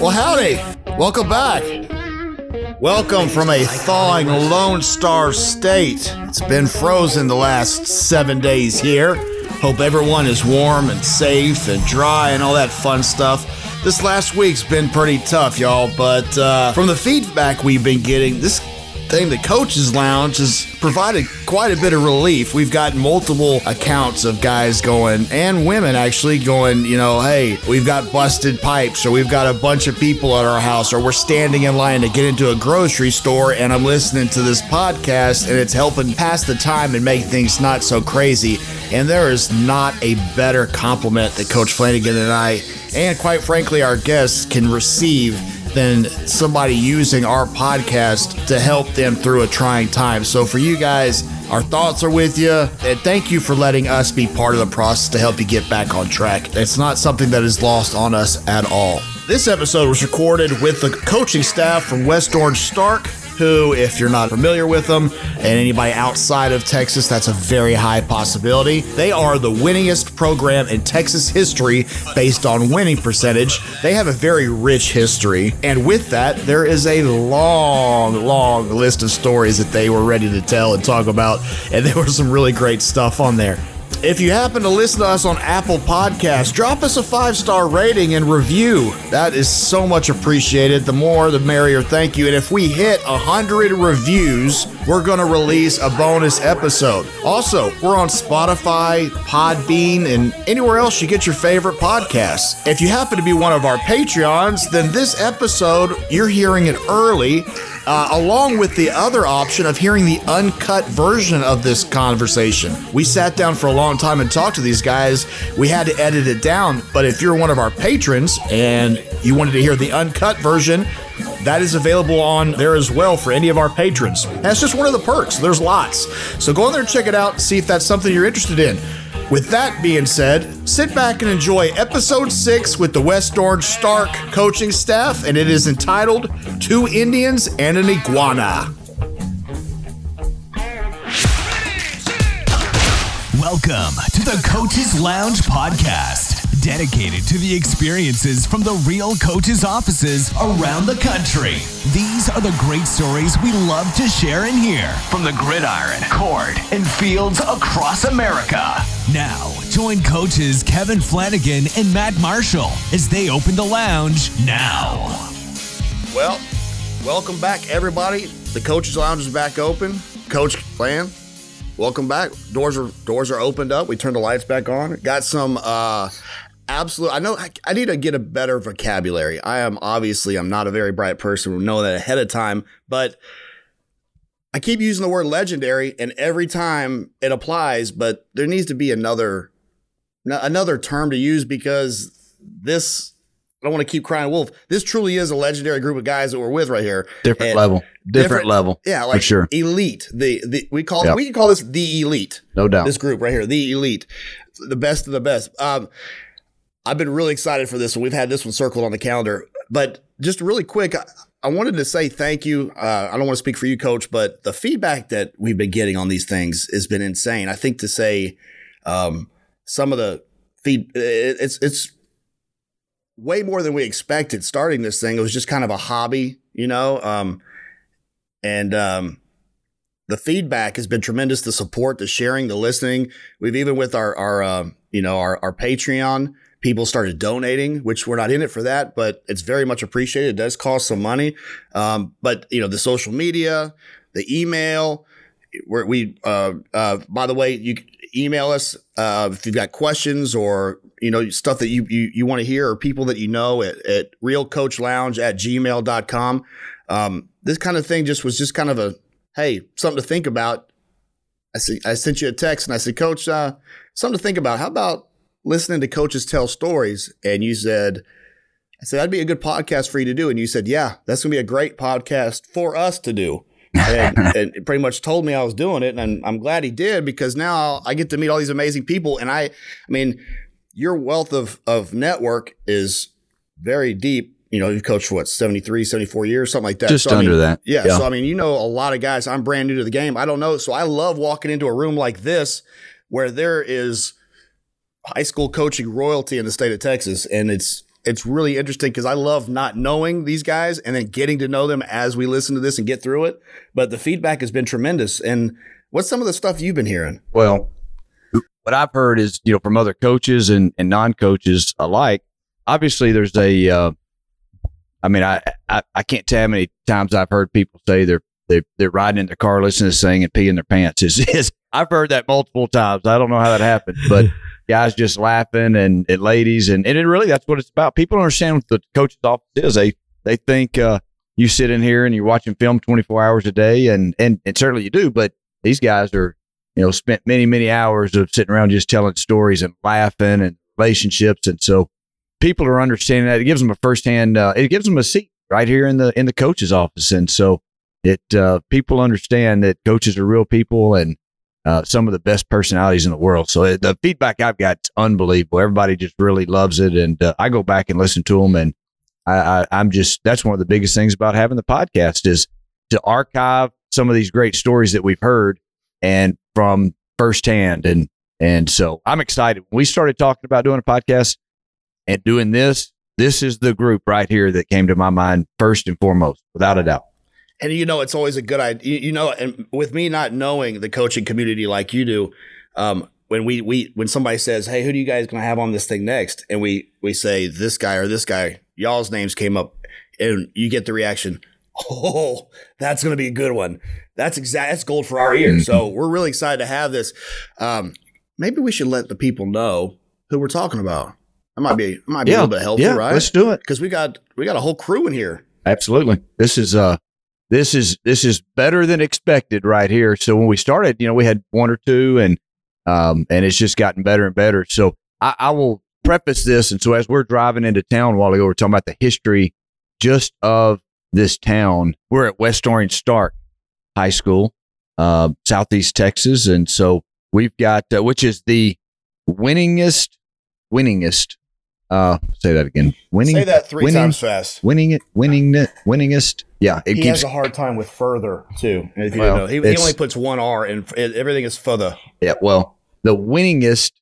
Well, howdy. Welcome back. Welcome from a thawing Lone Star state. It's been frozen the last seven days here. Hope everyone is warm and safe and dry and all that fun stuff. This last week's been pretty tough, y'all, but uh, from the feedback we've been getting, this thing, the Coaches Lounge has provided quite a bit of relief. We've got multiple accounts of guys going, and women actually going, you know, hey, we've got busted pipes, or we've got a bunch of people at our house, or we're standing in line to get into a grocery store, and I'm listening to this podcast, and it's helping pass the time and make things not so crazy. And there is not a better compliment that Coach Flanagan and I, and quite frankly, our guests can receive than somebody using our podcast to help them through a trying time. So, for you guys, our thoughts are with you. And thank you for letting us be part of the process to help you get back on track. It's not something that is lost on us at all. This episode was recorded with the coaching staff from West Orange Stark who, if you're not familiar with them, and anybody outside of Texas, that's a very high possibility. They are the winningest program in Texas history based on winning percentage. They have a very rich history. And with that, there is a long, long list of stories that they were ready to tell and talk about. And there was some really great stuff on there. If you happen to listen to us on Apple Podcasts, drop us a five star rating and review. That is so much appreciated. The more, the merrier. Thank you. And if we hit 100 reviews, we're going to release a bonus episode. Also, we're on Spotify, Podbean, and anywhere else you get your favorite podcasts. If you happen to be one of our Patreons, then this episode, you're hearing it early uh, along with the other option of hearing the uncut version of this conversation. We sat down for a long time and talked to these guys. We had to edit it down, but if you're one of our patrons and you wanted to hear the uncut version, that is available on there as well for any of our patrons. That's just one of the perks. There's lots. So go in there and check it out see if that's something you're interested in. With that being said, sit back and enjoy episode six with the West Orange Stark coaching staff, and it is entitled Two Indians and an Iguana. Welcome to the Coaches Lounge podcast, dedicated to the experiences from the real coaches' offices around the country. These are the great stories we love to share and hear from the gridiron, court, and fields across America. Now, join coaches Kevin Flanagan and Matt Marshall as they open the lounge now. Well, welcome back, everybody. The Coaches Lounge is back open. Coach Flan, welcome back. Doors are doors are opened up. We turned the lights back on. Got some uh absolute. I know I, I, need to get a better vocabulary. I am obviously I'm not a very bright person. We know that ahead of time, but I keep using the word legendary, and every time it applies. But there needs to be another another term to use because this. I don't want to keep crying wolf. This truly is a legendary group of guys that we're with right here. Different and level. Different, different, level. Yeah, like sure. elite. The the we call yep. we can call this the elite. No doubt. This group right here, the elite, the best of the best. Um, I've been really excited for this one. We've had this one circled on the calendar. But just really quick, I, I wanted to say thank you. Uh, I don't want to speak for you, coach, but the feedback that we've been getting on these things has been insane. I think to say um, some of the feed, it's, it's, way more than we expected starting this thing. It was just kind of a hobby, you know? Um, and um, the feedback has been tremendous. The support, the sharing, the listening. We've even with our, our, uh, you know, our, our Patreon, people started donating, which we're not in it for that, but it's very much appreciated. It does cost some money. Um, but you know, the social media, the email, where we, uh, uh, by the way, you email us, uh, if you've got questions or, you know, stuff that you, you, you want to hear or people that you know at, at realcoachlounge at gmail.com. Um, this kind of thing just was just kind of a, Hey, something to think about. I see, I sent you a text and I said, coach, uh, something to think about. How about listening to coaches tell stories and you said, I said, that'd be a good podcast for you to do. And you said, yeah, that's going to be a great podcast for us to do. and, and pretty much told me I was doing it. And I'm, I'm glad he did because now I get to meet all these amazing people. And I, I mean, your wealth of, of network is very deep. You know, you've coached what, 73, 74 years, something like that. Just so, under I mean, that. Yeah, yeah. So, I mean, you know, a lot of guys, I'm brand new to the game. I don't know. So I love walking into a room like this where there is high school coaching royalty in the state of Texas, and it's it's really interesting because I love not knowing these guys and then getting to know them as we listen to this and get through it. But the feedback has been tremendous. And what's some of the stuff you've been hearing? Well, what I've heard is, you know, from other coaches and, and non coaches alike, obviously there's a, uh, I mean, I, I, I can't tell how many times I've heard people say they're they they're riding in their car listening to sing and peeing their pants. Is is I've heard that multiple times. I don't know how that happened, but guys just laughing and, and ladies and, and really that's what it's about. People understand what the coach's office is. They they think uh, you sit in here and you're watching film 24 hours a day, and and and certainly you do. But these guys are you know spent many many hours of sitting around just telling stories and laughing and relationships, and so people are understanding that. It gives them a firsthand. Uh, it gives them a seat right here in the in the coach's office, and so it uh, people understand that coaches are real people and uh, some of the best personalities in the world. So the feedback I've got is unbelievable. Everybody just really loves it, and uh, I go back and listen to them, and I, I, am just that's one of the biggest things about having the podcast is to archive some of these great stories that we've heard and from firsthand, and and so I'm excited. We started talking about doing a podcast and doing this, this is the group right here that came to my mind first and foremost, without a doubt. And you know, it's always a good idea. You know, and with me not knowing the coaching community like you do, um, when we we when somebody says, "Hey, who do you guys gonna have on this thing next?" and we we say this guy or this guy, y'all's names came up, and you get the reaction, "Oh, that's gonna be a good one." That's exact. That's gold for our ears. So we're really excited to have this. Um, maybe we should let the people know who we're talking about. That might be might be yeah, a little bit helpful, yeah, right? Let's do it because we got we got a whole crew in here. Absolutely. This is uh this is this is better than expected right here. So when we started, you know, we had one or two, and um, and it's just gotten better and better. So I, I will preface this, and so as we're driving into town while ago, we're talking about the history just of this town. We're at West Orange Stark High School, uh, Southeast Texas, and so we've got uh, which is the winningest, winningest uh, say that again. Winning. Say that three winning, times fast. Winning it. Winning it. Winningest. Yeah, it he keeps, has a hard time with further too. If you well, know, he, he, only puts one R, and everything is further. Yeah. Well, the winningest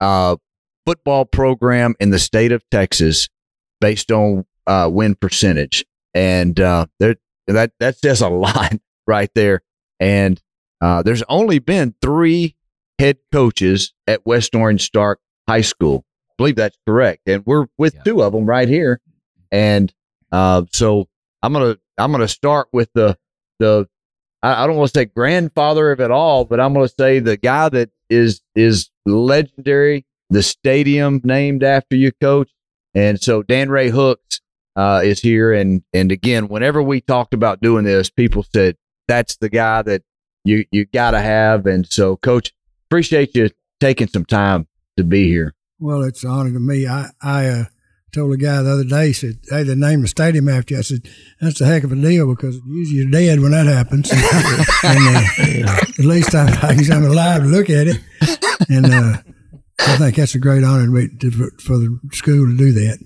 uh, football program in the state of Texas, based on uh, win percentage, and uh, there that that says a lot right there. And uh, there's only been three head coaches at West Orange Stark High School believe that's correct. And we're with yeah. two of them right here. And uh, so I'm gonna I'm gonna start with the the I, I don't want to say grandfather of it all, but I'm gonna say the guy that is is legendary. The stadium named after you, coach. And so Dan Ray Hooks uh, is here, and and again, whenever we talked about doing this, people said that's the guy that you you got to have. And so, coach, appreciate you taking some time to be here. Well, it's an honor to me. I, I uh, told a guy the other day, said, hey, they named the stadium after you. I said, that's a heck of a deal because usually you're dead when that happens. and uh, at least I, I'm alive to look at it. And uh, I think that's a great honor to to, for the school to do that.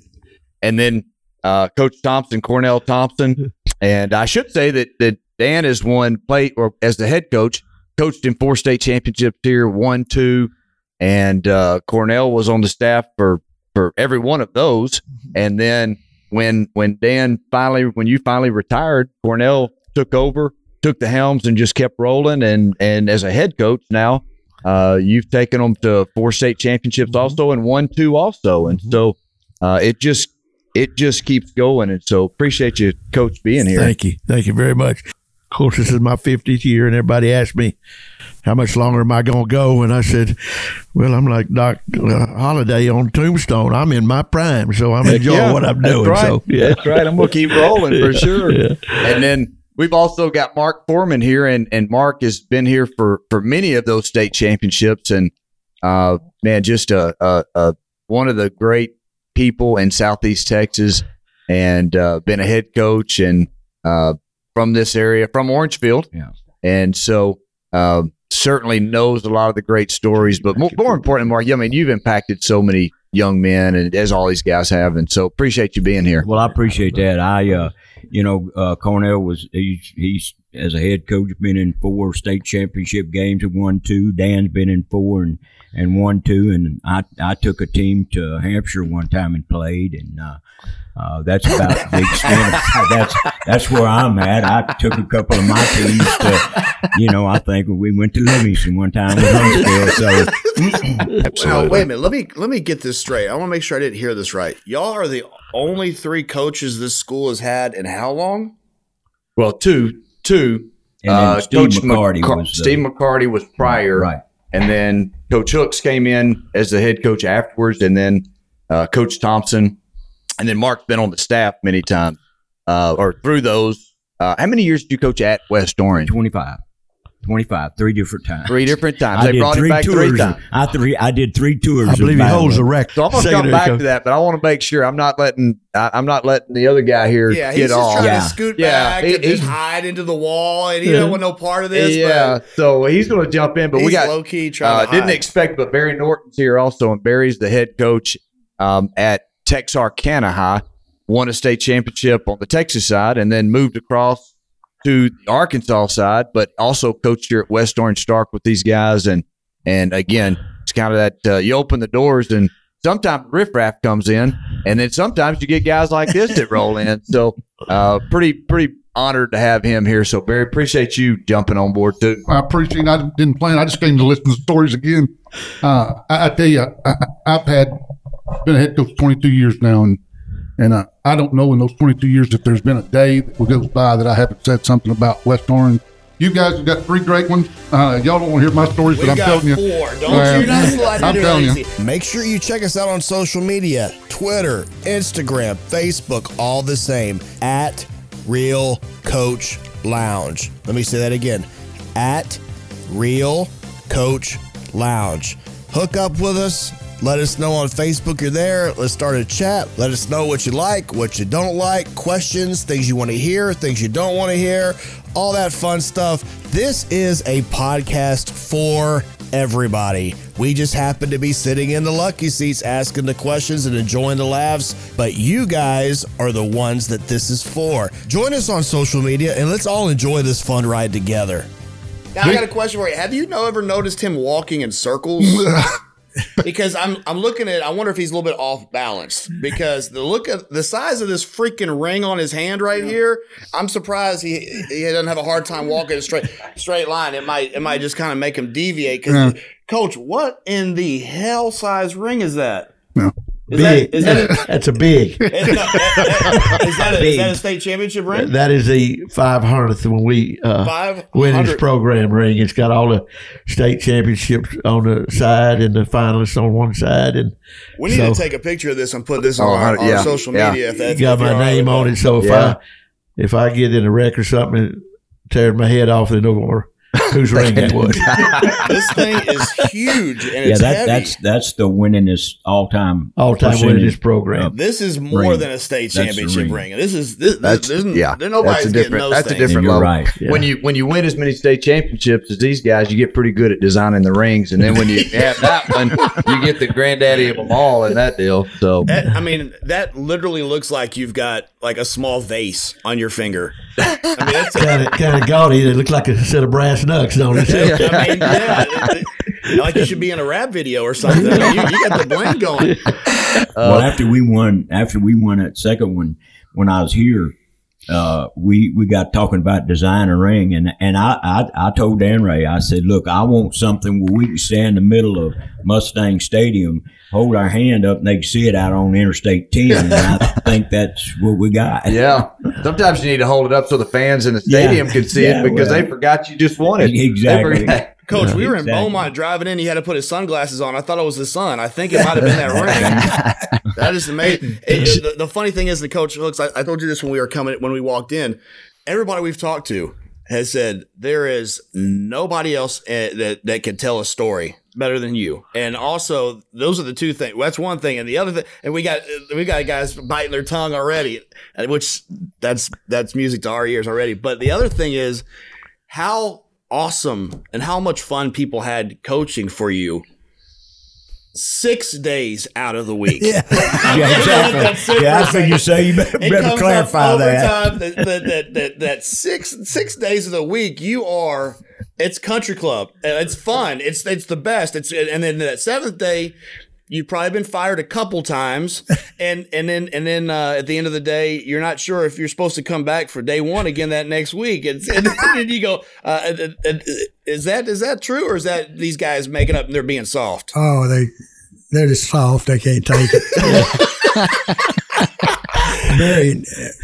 And then uh, Coach Thompson, Cornell Thompson. And I should say that, that Dan has won play or as the head coach, coached in four state championships here, one, two, and uh, Cornell was on the staff for for every one of those. Mm-hmm. And then when when Dan finally when you finally retired, Cornell took over, took the helms, and just kept rolling. And and as a head coach now, uh, you've taken them to four state championships mm-hmm. also, and one two also. And mm-hmm. so uh, it just it just keeps going. And so appreciate you, Coach, being here. Thank you, thank you very much. Of course, this is my 50th year, and everybody asked me, how much longer am I going to go? And I said, well, I'm like Doc uh, Holliday on Tombstone. I'm in my prime, so I'm enjoying yeah, what I'm doing. Right. So, yeah. That's right. I'm going to keep rolling for sure. Yeah. And then we've also got Mark Foreman here, and, and Mark has been here for, for many of those state championships. And, uh, man, just a, a, a one of the great people in Southeast Texas and uh, been a head coach and uh, from this area, from Orangefield. Yeah. And so um, certainly knows a lot of the great stories. But more, more important, Mark, I mean, you've impacted so many young men, and as all these guys have, and so appreciate you being here. Well, I appreciate that. I uh, you know, uh, Cornell was he's he's as a head coach been in four state championship games and won two. Dan's been in four and and won two. And I I took a team to Hamshire one time and played and. Uh, uh, that's about the extent. Of, that's that's where I'm at. I took a couple of my teams to, you know, I think we went to Livingston one time with Huntsville. So Now, wait a minute. Let me let me get this straight. I want to make sure I didn't hear this right. Y'all are the only three coaches this school has had in how long? Well, two, two. And uh, Steve Coach McCarty McCar- was, uh, Steve McCarty was prior, right. And then Coach Hooks came in as the head coach afterwards, and then uh, Coach Thompson, and then Mark's been on the staff many times, uh, or through those. Uh, how many years did you coach at West Orange? 25. 25, three different times. Three different times. I they did brought him three back tours. three times. I three. I did three tours. I believe he holds the Road. record. So I'm gonna come back coach. to that, but I want to make sure I'm not letting I, I'm not letting the other guy here Yeah, he's get just off. trying Yeah. to scoot Yeah, back he- and just hide into the wall, and he don't want no part of this. yeah, so he's going to jump in, but but we got low key trying uh, to didn't expect, but Barry Norton's here also, and Barry's the head coach um, at Texarkana High. Won a state championship on the Texas side, and then moved across to the Arkansas side, but also coached here at West Orange Stark with these guys. And and again, it's kind of that uh, you open the doors, and sometimes riffraff comes in, and then sometimes you get guys like this that roll in. So uh, pretty pretty honored to have him here. So Barry, appreciate you jumping on board too. I appreciate. it. I didn't plan. I just came to listen to stories again. Uh, I, I tell you, I, I've had been a head coach 22 years now, and and uh, I don't know in those 22 years if there's been a day that goes by that I haven't said something about West Orange. You guys have got three great ones. Uh, y'all don't want to hear my stories, We but I'm got telling you, four. Don't Well, you not slide I'm telling you. Make sure you check us out on social media Twitter, Instagram, Facebook, all the same at Real Coach Lounge. Let me say that again at Real Coach Lounge. Hook up with us. Let us know on Facebook you're there. Let's start a chat. Let us know what you like, what you don't like, questions, things you want to hear, things you don't want to hear, all that fun stuff. This is a podcast for everybody. We just happen to be sitting in the lucky seats asking the questions and enjoying the laughs, but you guys are the ones that this is for. Join us on social media and let's all enjoy this fun ride together. Now I got a question for you. Have you ever noticed him walking in circles? because I'm I'm looking at I wonder if he's a little bit off balance because the look of the size of this freaking ring on his hand right here, I'm surprised he he doesn't have a hard time walking a straight straight line. It might it might just kind of make him deviate cuz coach, what in the hell size ring is that? No. Is Big. that is that, That's a big. is, that, is, that a, is that a state championship ring? That is the 500th when we uh, Five win this program ring. It's got all the state championships on the side and the finalists on one side, and We need So- to take a picture of this and put this Oh, on, our- yeah, our social yeah. media. If that's you got my name on it. So if Yeah. I if I get in a wreck or something, and tear my head off, they know where- whose ring it was. this thing is huge and Yeah, it's that, heavy. that's that's the winningest all time. All time winning this program. this is more ring. than a state That's championship ring. ring. This is this. That's there's, yeah. There's nobody's that's a getting different. those That's a things. different You're level. right. Yeah. When you when you win as many state championships as these guys, you get pretty good at designing the rings, and then when you have that one, you get the granddaddy of them all in that deal. So That- I mean, that literally looks like you've got like a small vase on your finger. I mean, that's a, kind of kind of gaudy. It looks like a set of brass knucks, don't it? I mean, yeah, it- it- like you should be in a rap video or something. You, you got the bling going. well, after we won, after we won that second one, when I was here, uh, we we got talking about design a ring, and and I, I I told Dan Ray, I said, look, I want something where we can stand in the middle of Mustang Stadium, hold our hand up, and they can see it out on Interstate Ten, and I think that's what we got. yeah, sometimes you need to hold it up so the fans in the stadium Yeah. can see Yeah, it because well. they forgot you just won it. Exactly. Coach, we were in Exactly. Beaumont driving in. He had to put his sunglasses on. I thought it was the sun. I think it might have been that ring. that is amazing. It- the, the funny thing is, the coach looks. I, I told you this when we were coming when we walked in. Everybody we've talked to has said there is nobody else uh, that that can tell a story better than you. And also, those are the two things. That's one thing, and the other thing. And we got we got guys biting their tongue already, which that's that's music to our ears already. But the other thing is how awesome and how much fun people had coaching for you six days out of the week. Yeah. Yeah, exactly. That's it yeah, for I a think you second. say you better, better clarify that. that, that, that, that, that six six days of the week you are it's country club it's fun it's it's the best it's and then that seventh day you've probably been fired a couple times and and then and then uh, at the end of the day you're not sure if you're supposed to come back for day one again that next week and, and then you go uh, is that is that true or is that these guys making up and they're being soft Oh, they they're just soft. They can't take it. Barry,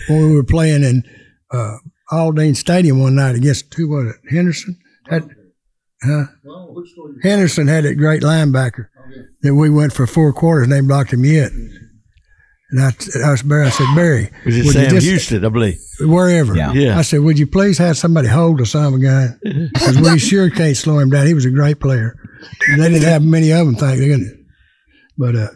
when we were playing in uh, Aldine Stadium one night against who was it? Henderson. Had, huh? Henderson had that great linebacker that we went for four quarters and they blocked him yet. And I, I was Barry. I said, Barry, Was it would you Sam just- Houston, I believe? wherever. Yeah. Yeah. I said, would you please have somebody hold the son of a gun? Because we sure can't slow him down. He was a great player. And they didn't have many of them, thank goodness. But uh,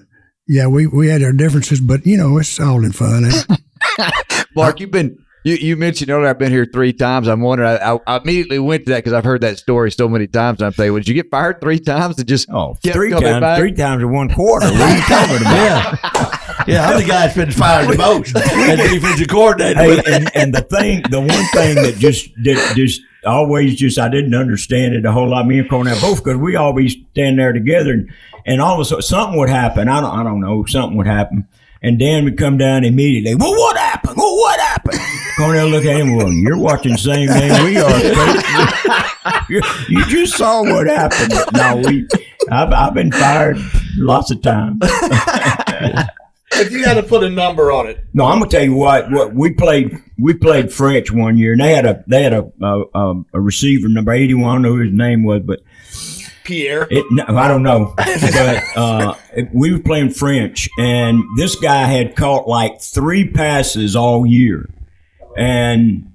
yeah, we, we had our differences, but you know, it's all in fun. eh? Mark, you've been you, you mentioned earlier I've been here three times. I'm wondering. I, I, I immediately went to that because I've heard that story so many times. I'm thinking, well, did you get fired three times to just Oh, kept three coming times, back? three times in one quarter. What are you talking about? Yeah. yeah, I'm the guy that's been fired the most as defensive coordinator. hey, and, and the thing, the one thing that just that just always just I didn't understand it a whole lot. Me and Cornell both because we always stand there together, and, and all of a sudden something would happen. I don't I don't know something would happen, and Dan would come down immediately. Well, what happened? Well, what happened? Cornell look at him. Well, you're watching the same game we are. you, just saw what happened. No, we. I've, I've been fired lots of times. if you had to put a number on it No, I'm gonna tell you what. What we played, we played French one year, and they had a they had a a, a, a receiver number eighty one. I don't know who his name was, but Pierre it, I don't know. but uh, we were playing French, and this guy had caught like three passes all year, and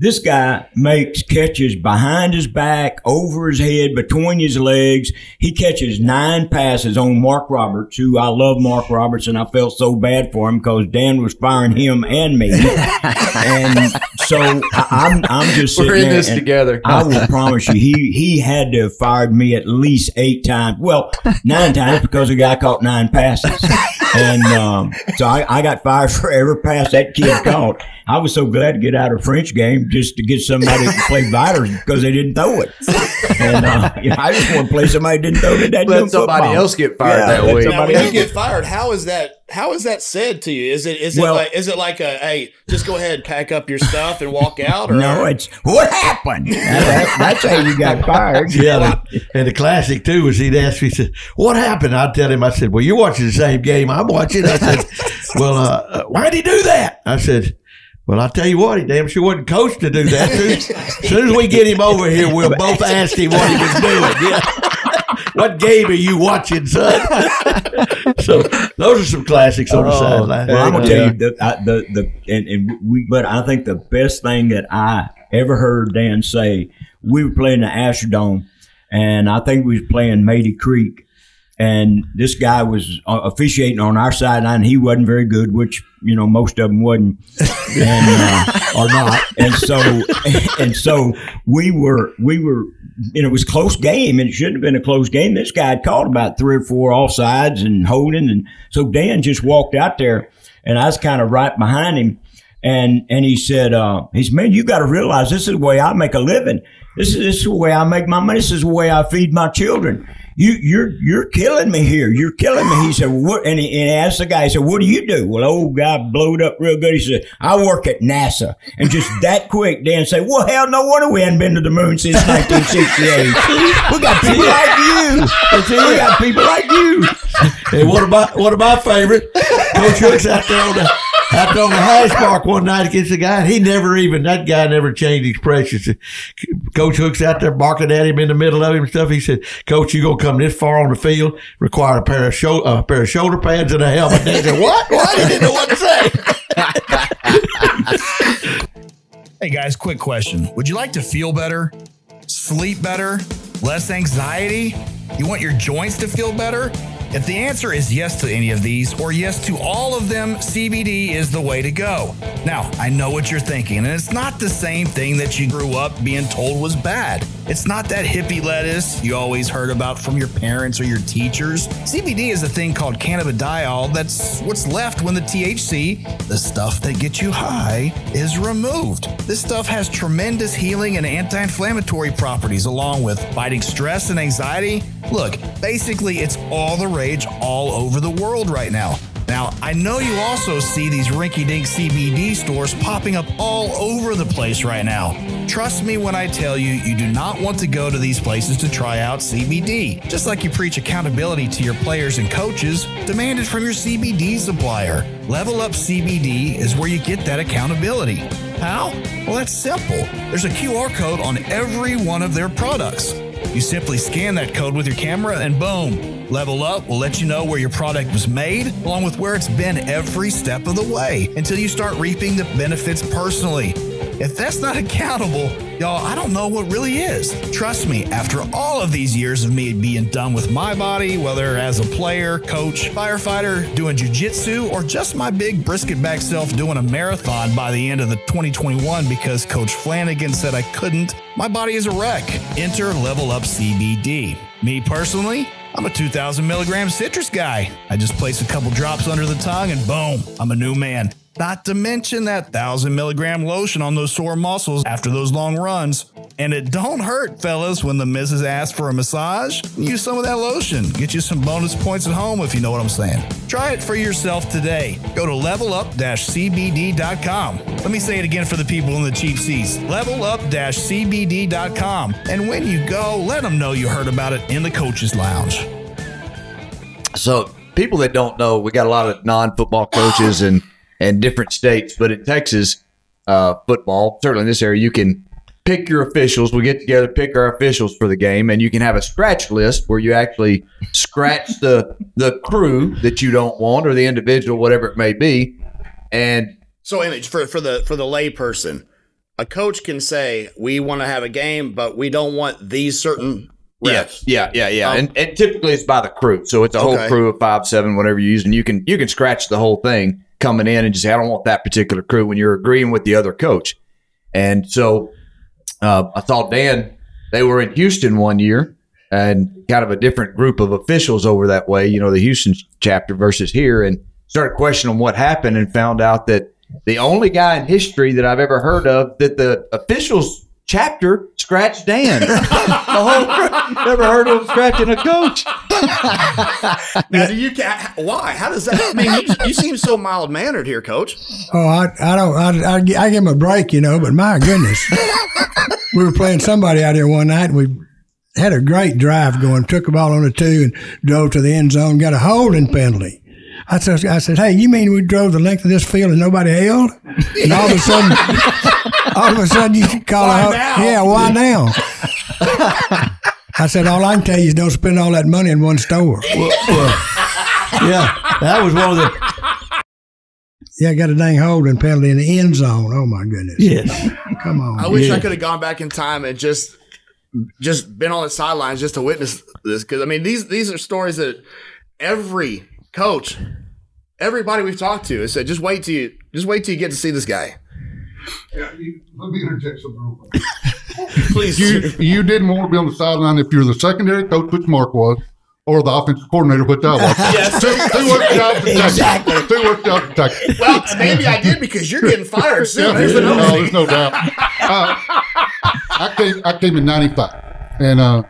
this guy makes catches behind his back, over his head, between his legs. He catches nine passes on Mark Roberts, who I love Mark Roberts, and I felt so bad for him because Dan was firing him and me. and so I, I'm, I'm just sitting We're in there this together. I will promise you, he he had to have fired me at least eight times. Well, nine times because the guy caught nine passes. And um, so I, I got fired for every pass that kid caught. I was so glad to get out of French game just to get somebody to play viters because they didn't throw it. And uh, you know, I just want to play somebody who didn't throw it. That Let somebody else get fired that way. week. Now, somebody when you else get fired, how is that? How is that said to you? Is it is it like is it like a hey, just go ahead, and pack up your stuff and walk out? Or No, it's what happened. That- that- that's how you got fired. Yeah, and the classic too was he'd ask me, he said, "What happened?" I'd tell him, I said, "Well, you're watching the same game I'm watching." I said, "Well, uh, uh, why'd he do that?" I said, "Well, I'll tell you what, he damn sure wasn't coached to do that. Soon, as soon as we get him over here, we'll both ask him what he was doing. Yeah. What game are you watching, son? so those are some classics on the oh, sideline. Well, I'm gonna tell you the I, the the and, and we. But I think the best thing that I ever heard Dan say, we were playing the Astrodome, and I think we was playing Mayde Creek, and this guy was uh, officiating on our sideline. He wasn't very good, which you know most of them wasn't, and uh, or not. And so and so we were we were. And it was close game, and it shouldn't have been a close game. This guy had called about three or four offsides and holding, and so Dan just walked out there, and I was kind of right behind him, and and he said, uh, he said, man, you got to realize this is the way I make a living. This is this is the way I make my money. This is the way I feed my children. You you're you're killing me here. You're killing me. He said, what? And he, and he asked the guy, he said, what do you do? Well, old guy blowed up real good. He said, I work at NASA. And just that quick, Dan said, well, hell, no wonder we hadn't been to the moon since 1968. we got people like you. We got people like you. And one of my one of my favorite, Coach Hook's out there on the out on the hash mark one night against the guy. He never even that guy never changed expressions. Coach Hook's out there barking at him in the middle of him and stuff. He said, "Coach, you gonna come this far on the field? Require a pair of shoulder a pair of shoulder pads and a helmet." They said, "What? What?" He didn't know what to say. Hey guys, quick question. Would you like to feel better? Sleep better? Less anxiety? You want your joints to feel better? If the answer is yes to any of these, or yes to all of them, CBD is the way to go. Now, I know what you're thinking, and it's not the same thing that you grew up being told was bad. It's not that hippie lettuce you always heard about from your parents or your teachers. CBD is a thing called cannabidiol that's what's left when the THC, the stuff that gets you high, is removed. This stuff has tremendous healing and anti inflammatory properties, along with fighting stress and anxiety. Look, basically, it's all the all over the world right now. Now, I know you also see these rinky dink CBD stores popping up all over the place right now. Trust me when I tell you, you do not want to go to these places to try out CBD. Just like you preach accountability to your players and coaches, demand it from your CBD supplier. Level Up CBD is where you get that accountability. How? Well, that's simple. There's a QR code on every one of their products. You simply scan that code with your camera and boom, Level Up will let you know where your product was made, along with where it's been every step of the way until you start reaping the benefits personally. If that's not accountable, y'all, I don't know what really is. Trust me, after all of these years of me being done with my body, whether as a player, coach, firefighter, doing jujitsu, or just my big brisket back self doing a marathon by the end of the 2021 because Coach Flanagan said I couldn't, my body is a wreck. Enter Level Up CBD. Me personally, I'm a 2,000 milligram citrus guy. I just place a couple drops under the tongue and boom, I'm a new man. Not to mention that 1,000 milligram lotion on those sore muscles after those long runs. And it don't hurt, fellas, when the missus asks for a massage. Use some of that lotion. Get you some bonus points at home if you know what I'm saying. Try it for yourself today. Go to levelup-cbd.com. Let me say it again for the people in the cheap seats. Levelup-cbd.com. And when you go, let them know you heard about it in the coaches lounge. So people that don't know, we got a lot of non-football coaches and and different states, but in Texas uh, football, certainly in this area, you can pick your officials. We get together, pick our officials for the game, and you can have a scratch list where you actually scratch the the crew that you don't want or the individual, whatever it may be, and So, image for for the for the layperson, a coach can say, "We want to have a game, but we don't want these certain reps." Yeah, yeah, yeah. Um, and, and typically it's by the crew. So it's a whole crew of five, seven, whatever you use, and you can you can scratch the whole thing coming in and just say, I don't want that particular crew when you're agreeing with the other coach. And so uh, I thought Dan, they were in Houston one year and kind of a different group of officials over that way, you know, the Houston chapter versus here, and started questioning what happened and found out that the only guy in history that I've ever heard of that the officials chapter scratched Dan. the whole never heard of him scratching a coach. Now, do you why? How does that? I mean, you, you seem so mild mannered here, Coach. Oh, I, I don't, I, I, I give him a break, you know, but my goodness. we were playing somebody out here one night and we had a great drive going, took the ball on the two and drove to the end zone, got a holding penalty. I said, I said, hey, you mean we drove the length of this field and nobody held? And all of a sudden, all of a sudden you call Why out, now? yeah, why now? I said, all I can tell you is don't spend all that money in one store. Yeah, that was one of the. Yeah, I got a dang holding penalty in the end zone. Oh my goodness. Yes. Come on. I wish Yeah. I could have gone back in time and just just been on the sidelines just to witness this because I mean these these are stories that every coach, everybody we've talked to has said just wait till you just wait till you get to see this guy. Yeah, you, let me interject something real quick. Please, You you didn't want to be on the sideline if you're the secondary coach, which Mark was, or the offensive coordinator, which I was. Yes. two, two work jobs in Texas. Exactly. Two work jobs in Texas. well, maybe I did because you're getting fired soon. Yeah, There's an no, there's no doubt. Uh, I came I came in '95, and uh,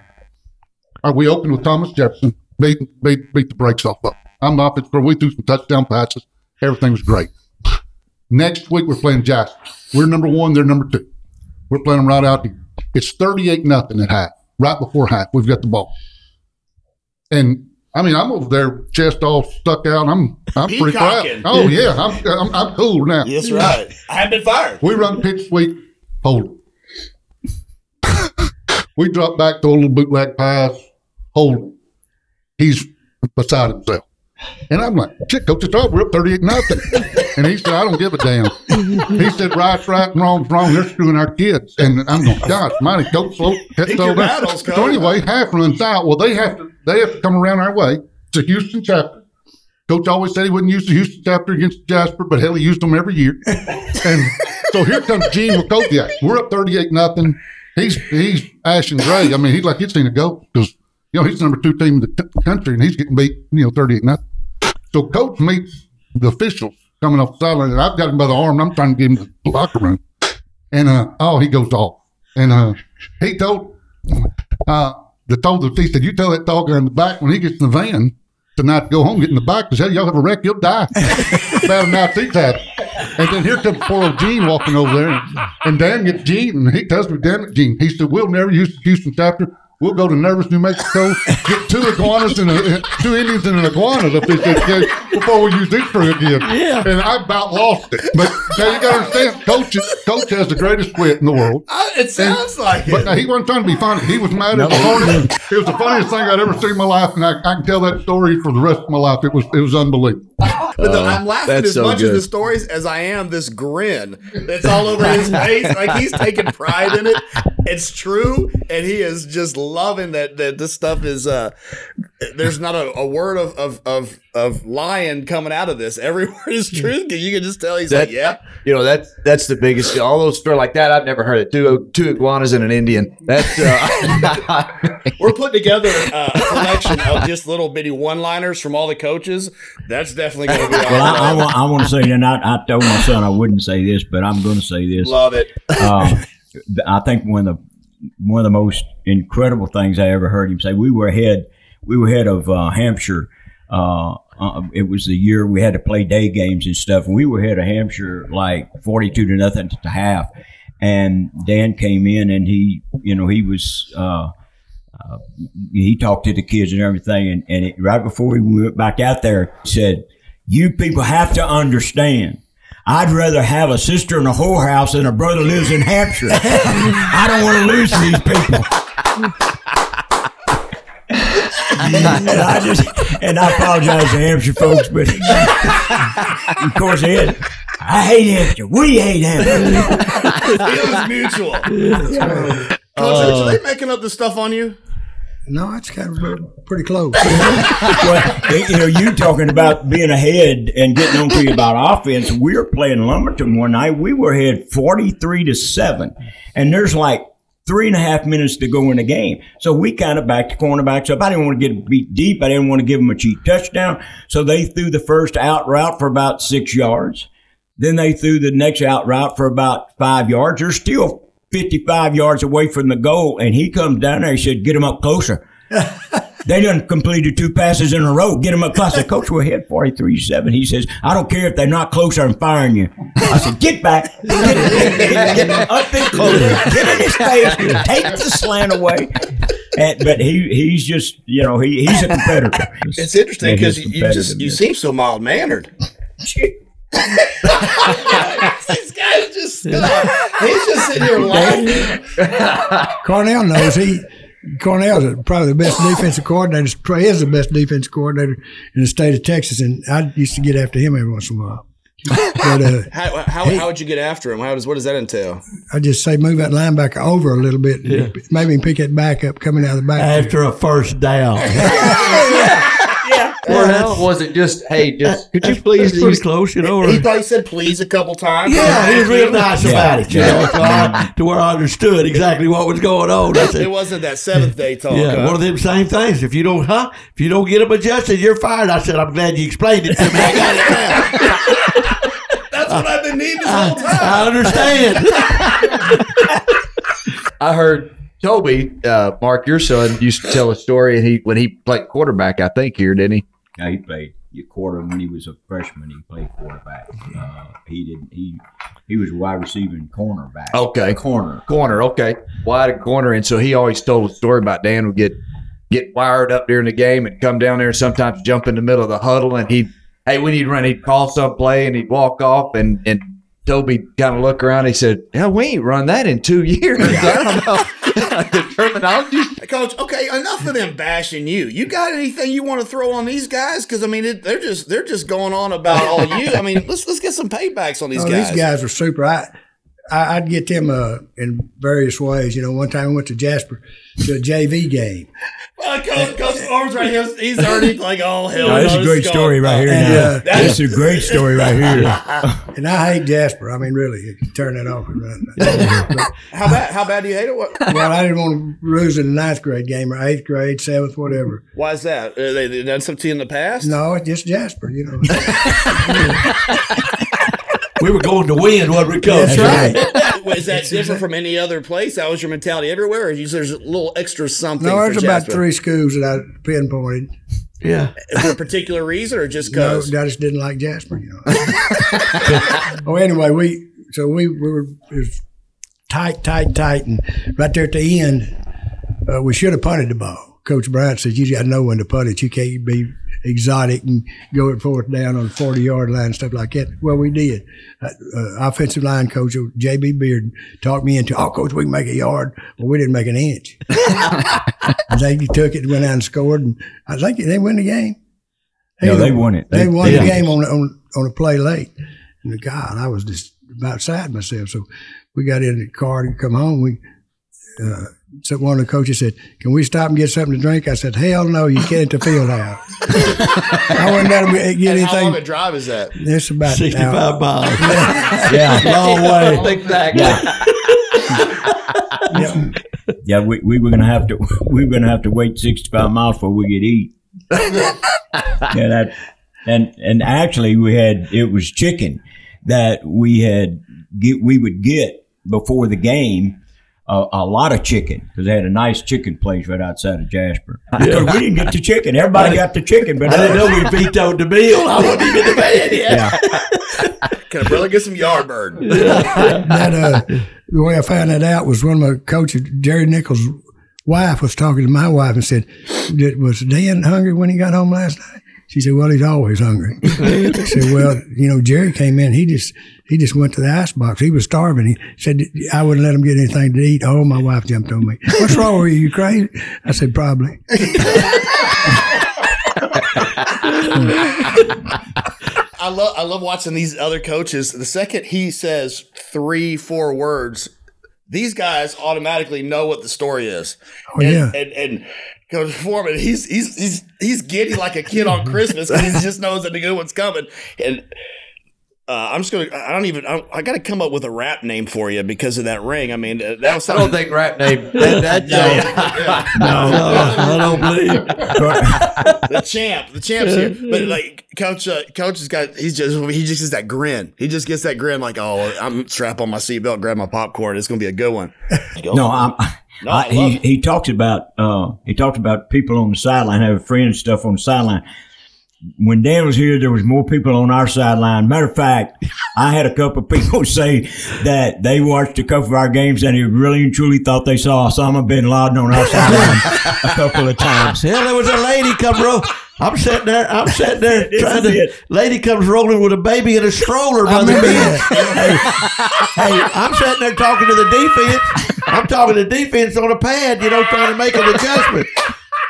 uh, we opened with Thomas Jefferson, beat beat beat the brakes off of. Him. I'm the offense pro. We threw some touchdown passes. Everything was great. Next week we're playing Jasper. We're number one. They're number two. We're playing them right out here. It's 38 nothing at half. Right before half, we've got the ball. And I mean, I'm over there, chest all stuck out. I'm I'm pretty proud. Oh yeah, I'm, I'm I'm cool now. That's right. I have been fired. We run pitch sweep, hold it. we drop back to a little bootleg pass, hold it. He's beside himself. And I'm like, shit, Coach, it's all, we're up 38 nothing. And he said, I don't give a damn. He said, right's right and wrong's wrong. They're screwing our kids. And I'm going, gosh, mighty coach, slow, Pick your battles, So anyway, half runs out. Well, they have to, they have to come around our way. It's a Houston chapter. Coach always said he wouldn't use the Houston chapter against Jasper, but hell, he used them every year. and so here comes Gene Wakoviak. We're up 38 nothing. He's he's ash and gray. I mean, he's like he's seen a goat because you know he's the number two team in the t- country, and he's getting beat you know 38 nothing. So coach meets the officials coming off the sideline, and I've got him by the arm, and I'm trying to give him the locker room, and uh, oh, he goes off, and uh, he told uh, the told the he said, "You tell that dog in the back when he gets in the van." Tonight, to go home, get in the back, because hell, y'all have a wreck, you'll die. Bad enough he's had. And then here comes poor old Gene walking over there. And, and Dan gets Gene, and he tells me, damn it, Gene. He said, we'll never use the Houston chapter. We'll go to Nervous, New Mexico, get two iguanas and a, two Indians and an iguana to fish this game before we use these three again. Yeah. And I about lost it. But now you got to understand, Coach, Coach has the greatest wit in the world. Uh, it sounds like But it. now, he wasn't trying to be funny. He was mad at the opponent. It was the funniest thing I'd ever seen in my life, and I, I can tell that story for the rest of my life. It was it was unbelievable. But the, I'm laughing as so much good. at the stories as I am this grin that's all over his face. Like he's taking pride in it. It's true, and he is just loving that that this stuff is. uh There's not a, a word of, of of of lying coming out of this. Every word is true. You can just tell he's That- like, yeah. You know that's that's the biggest. All those stories like that, I've never heard it. Two two iguanas and an Indian. That's uh, We're putting together uh, a collection of just little bitty one-liners from all the coaches. That's definitely going to be. Well, I, I, want, I want to say, and I, I told my son I wouldn't say this, but I'm going to say this. love it. Uh, I think one of the one of the most incredible things I ever heard him say. We were ahead. We were ahead of uh, Hamshire. Uh, uh, it was the year we had to play day games and stuff, and we were ahead of Hamshire like forty-two to nothing to half. And Dan came in, and he, you know, he was. Uh, uh, he talked to the kids and everything, and, and it, right before we went back out there, he said, "You people have to understand." I'd rather have a sister in a whorehouse than a brother lives in Hamshire. I don't want to lose these people. and I just and I apologize to Hamshire folks, but of course Ed, I hate Hamshire. We hate Hamshire. It was mutual. Uh, Coach, are they making up the stuff on you? No, it's kind of pretty close. well, you know, you talking about being ahead and getting on to you about offense. We were playing Lumberton one night. We were ahead forty-three to seven, and there's like three and a half minutes to go in the game. So we kind of backed the cornerbacks up. I didn't want to get beat deep. I didn't want to give them a cheap touchdown. So they threw the first out route for about six yards. Then they threw the next out route for about five yards. They're still 55 yards away from the goal. And he comes down there. He said, get them up closer. They done completed two passes in a row. Get them up close. I said, Coach, we're ahead 43-7. He says, I don't care if they're not closer, I'm firing you. I said, get back. Get, get, get up and closer. Get in his face. Take the slant away. And, but he he's just, you know, he, he's a competitor. It's interesting because you, you just you seem so mild mannered. this guy's just he's just sitting here laughing. Cornell knows he. Cornell's probably the best defensive coordinator. Trey is the best defensive coordinator in the state of Texas, and I used to get after him every once in a while. But uh, How, how, how would you get after him? How does what does that entail? I just say move that linebacker over a little bit, maybe pick it back up coming out of the back. After a first down. or hell, was it just hey, just could you That's please pretty close, you know. He thought he said please a couple times. Yeah, he was real nice Yeah. about it, you know, so I, to where I understood exactly what was going on. I said, It wasn't that seventh day talk. yeah, huh? one of them same things. If you don't, huh? If you don't get them adjusted, you're fired. I said, I'm glad you explained it to me. I got it now. That's what I've been needing this whole time. I understand. I heard Toby, uh, Mark, your son, used to tell a story, and he when he played quarterback, I think here, didn't he? Yeah, he played your quarter when he was a freshman. He played quarterback. Uh, he didn't. He he was wide receiver and cornerback. Okay. corner. Corner, okay, wide corner, and so he always told a story about Dan would get get wired up during the game and come down there and sometimes jump in the middle of the huddle, and he'd hey when he'd run, he'd call some play and he'd walk off, and and Toby kind of look around. He said, "Yeah, we ain't run that in two years. I don't know the terminology." Coach, okay, enough of them bashing you. You got anything you want to throw on these guys? Because I mean, it, they're just they're just going on about all you. I mean, let's let's get some paybacks on these Oh, guys. these guys are super. I I, I'd get them uh, in various ways. You know, one time I went to Jasper to a JV game. Well, Coach, Coach Arms right here, he's already like, oh, hell No, no. that's a great is story right here. And, now. uh, That's a great story right here. And I hate Jasper. I mean, really, you can turn that off and run. But, How bad? How bad do you hate it? What, well, I didn't want to lose in the ninth grade game or eighth grade, seventh, whatever. why is that? Uh, they, they done something to you in the past? No, it's just Jasper, you know. We were going to win, what we coach. That's Is that different from any other place? That was your mentality everywhere? Or is there's a little extra something No, for there's about three schools that I pinpointed. Yeah. For a particular reason or just No, because? I just didn't like Jasper, you know. oh, anyway, we so we, we were it was tight, tight, tight, and right there at the end, uh, we should have punted the ball. Coach Bryant said, "You got to know when to punt it. You can't be exotic and go at fourth down on the forty yard line and stuff like that." Well, we did. Uh, uh, offensive line coach JB Beard talked me into, "Oh, coach, we can make a yard." Well, we didn't make an inch. they took it, went out and scored, and I think they win the game. No, they won it. They, They- won they the game on on on a play late. And God, I was just about sad myself. So we got in the car to come home. We uh, so one of the coaches said, "Can we stop and get something to drink?" I said, "Hell no, you can't at the field house." I wouldn't let them get And how long a drive is that? It's about 65 miles. Yeah. Long way. Think back. Yeah. Yeah, we, we were gonna have to we were gonna have to wait sixty five miles before we could eat. yeah, that and and actually we had it was chicken that we had get we would get before the game. A, a lot of chicken because they had a nice chicken place right outside of Jasper. Because we didn't get the chicken. Everybody got the chicken, but I didn't know we vetoed the bill. I wasn't even in the bed yet. Yeah. Can I really get some yard bird? that uh, the way I found that out was one of my coaches, Jerry Nichols' wife, was talking to my wife and said, "Did- "Was Dan hungry when he got home last night?" She said, "Well, he's always hungry." I said, "Well, you know, Jerry came in. He just he just went to the ice box. He was starving. He said I wouldn't let him get anything to eat. Oh, my wife jumped on me. What's wrong with you? You crazy? I said, probably. I love I love watching these other coaches. The second he says three, four words, these guys automatically know what the story is. Oh, and, yeah. and and Coach Foreman, he's he's he's he's giddy like a kid on Christmas because he just knows that the good one's coming. And uh, I'm just gonna. I don't even. I, I got to come up with a rap name for you because of that ring. I mean, uh, that was I don't think rap name. That, that, No, no, I don't believe. the champ, the champ's here. But like coach, uh, coach has got. He's just he just gets that grin. He just gets that grin like, oh, I'm strap on my seatbelt, grab my popcorn. It's gonna be a good one. No, I'm. No, I, I he it. he talks about uh he talked about people on the sideline having friends stuff on the sideline. When Dan was here, there was more people on our sideline. Matter of fact, I had a couple of people say that they watched a couple of our games and they really and truly thought they saw Osama bin Laden on our sideline a couple of times. Hell, there was a lady come roll. I'm sitting there. I'm sitting there trying to. it. Lady comes rolling with a baby in a stroller by the bed. hey, hey, I'm sitting there talking to the defense. I'm talking to defense on a pad, you know, trying to make an adjustment.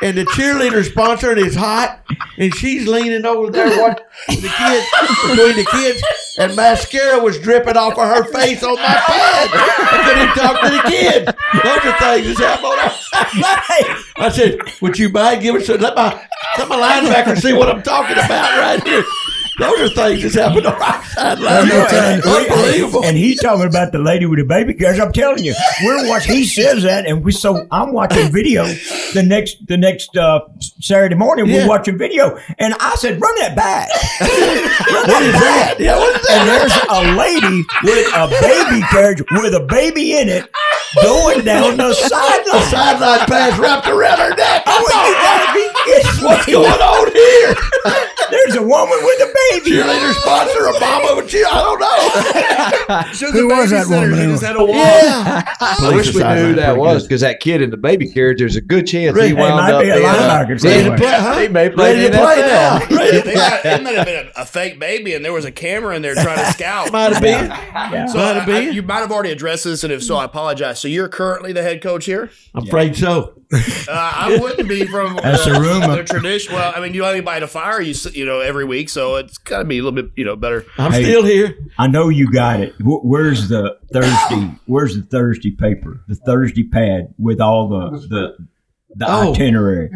And the cheerleader sponsor is hot, and she's leaning over there watching the kids between the kids, and mascara was dripping off of her face on my pad. I couldn't talk to the kids. Those are things that's. I said, "Would you mind giving some? Let my let my linebacker see what I'm talking about right here." Those are things that's happened on our sideline. Unbelievable. And he's talking about the lady with the baby carriage. I'm telling you, we're watching. He says that, and we so I'm watching video the next the next uh, Saturday morning. Yeah. We're watching video, and I said, "Run that back." What is that? Yeah, what is that? and there's a lady with a baby carriage with a baby in it going down the The sideline. sideline pass wrapped around her neck. Oh, you gotta be kidding What's going on here? There's a woman with a baby. Cheerleader sponsor Obama with cheer. I don't know. Who was that woman? He anyway? just had a walk. Yeah. I wish we knew who that was because that kid in the baby carriage, there's a good chance Right. he It wound might up be a being, uh, linebacker Ready to somewhere. play, huh? He may play Ready in to the play NFL. now. Ready to They might, it might have been a, a fake baby, and there was a camera in there trying to scout. Might have been. So Might I- have been. you might have already addressed this, and if so, I apologize. So you're currently the head coach here. I'm afraid so. Uh, I wouldn't be from That's uh, a rumor. The tradition. Well, I mean, you know anybody by to fire you, you know, every week. So it's got to be a little bit, you know, better. I'm Hey. still here. I know you got it. Wh- Where's the Thursday? Where's the Thursday paper? The Thursday pad with all the the the Oh. itinerary.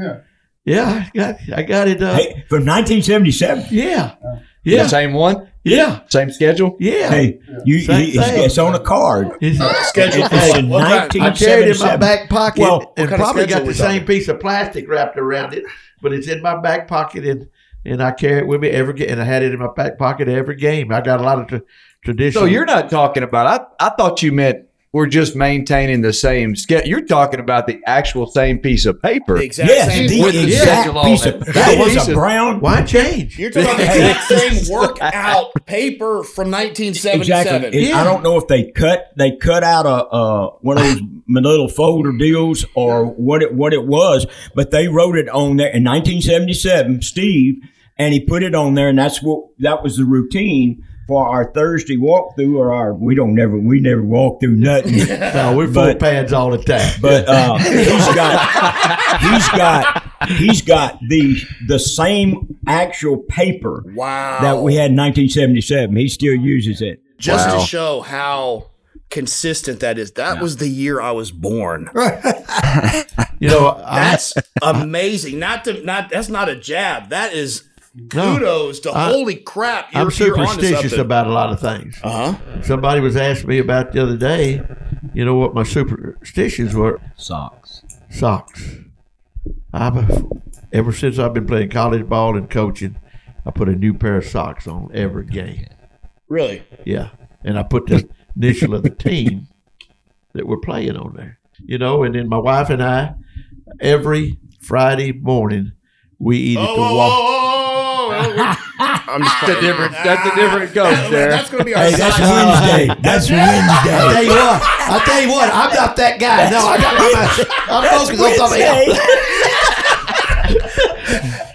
Yeah, I got I got it. Uh, Hey, from 1977. Yeah, The same one, yeah, same schedule. yeah. Hey, you, Same you- it's, it's on a card. It's- Schedule. It's in What kind- I carried it in my back pocket Well, and probably got the same talking? piece of plastic wrapped around it, but it's in my back pocket and and I carry it with me every game. And I had it in my back pocket every game. I got a lot of tra- tradition. So you're not talking about. I I thought you meant we're just maintaining the same schedule. You're talking about the actual same piece of paper. The exact Yes, same. the With the exact schedule on piece it. of That that was piece a brown. why change? You're talking about the exact same workout paper from 1977. Exactly. It- I don't know if they cut they cut out a uh, one of those little folder deals or what it what it was, but they wrote it on there in 1977. Steve and he put it on there, and that's what that was the routine for our Thursday walkthrough or our we don't never we never walk through nothing. No, we're full But- pads all the time. But uh, he's got he's got he's got the the same actual paper Wow. that we had in 1977. He still uses it. Just Wow. to show how consistent that is. That was the year I was born. you know, I, That's amazing. Not to not that's not a jab. That is No. to I- holy crap. You're, I'm you're superstitious about a lot of things. Uh huh. Somebody was asking me about the other day. You know what my superstitions were? Socks. socks. I've ever since I've been playing college ball and coaching, I put a new pair of socks on every game. Really? Yeah, and I put the initial of the team that we're playing on there. You know, and then my wife and I, every Friday morning, we eat at the Oh, waffle. I'm just That's a different. That's a different coach there. That's going to be our Hey, that's. Wednesday. That's Wednesday. I tell you what, I tell you what, I'm not that guy. No, I got my, I'm focused on something else.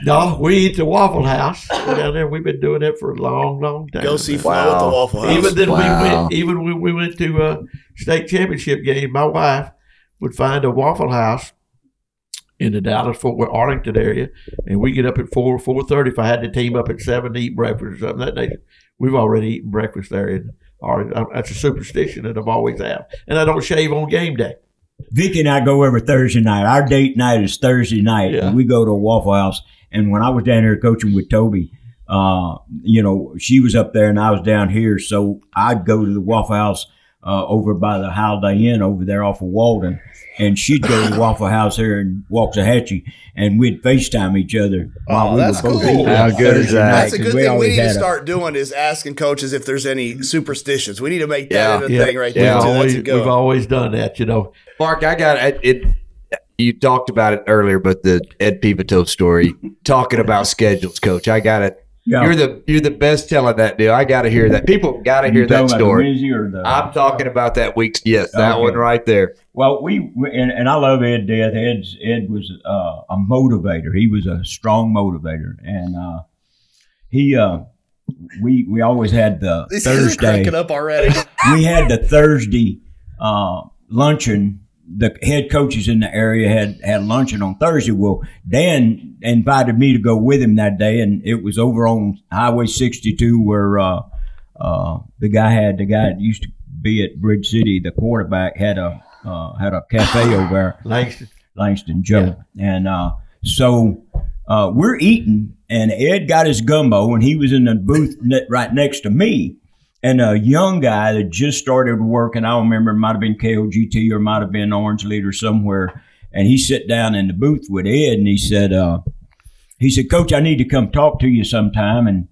No, we eat the Waffle House Go down there. We've been doing it for a long, long time. Go see man. Flo at the Waffle House. Even then, we went. Even when we went to a state championship game, my wife would find a Waffle House in the Dallas Fort Worth Arlington area, and we get up at four four thirty. If I had the team up at seven to eat breakfast or something that day, we've already eaten breakfast there in Arlington. That's a superstition that I've always had, and I don't shave on game day. Vicky and I go every Thursday night. Our date night is Thursday night, Yeah. and we go to a Waffle House. And when I was down here coaching with Toby, uh, you know, she was up there and I was down here, so I'd go to the Waffle House uh, over by the Holiday Inn over there off of Walden, and she'd go to the Waffle House here in Waxahachie, and we'd FaceTime each other Oh, we that's were cool. How on good is that? That's a 'cause good we thing we need to had a- start doing is asking coaches if there's any superstitions. We need to make that Yeah. a Yeah. thing right Yeah. there. We've too. Always, we've always done that, you know. Mark, I got it. it. You talked about it earlier, but the Ed Peveto story, talking about schedules, Coach. I got it. Yeah. You're the you're the best telling that deal. I got to hear that. People got to hear that about the story. Or the- I'm talking about that week's. Yes, that Okay. one right there. Well, we, we and, and I love Ed Death. Ed's, Ed was uh, a motivator. He was a strong motivator, and uh, he uh, we we always had the These guys are Thursday. cracking up already. We had the Thursday uh, luncheon. The head coaches in the area had had luncheon on Thursday. Well, Dan invited me to go with him that day, and it was over on Highway 62 where uh, uh, the guy had the guy that used to be at Bridge City. The quarterback had a uh, had a cafe over there. Langston. Langston Joe. And uh, so uh, we're eating, and Ed got his gumbo, and he was in the booth right next to me. And a young guy that just started working, I don't remember, it might have been KOGT or might have been Orange Leader somewhere. And he sat down in the booth with Ed, and he said, uh, he said, Coach, I need to come talk to you sometime, and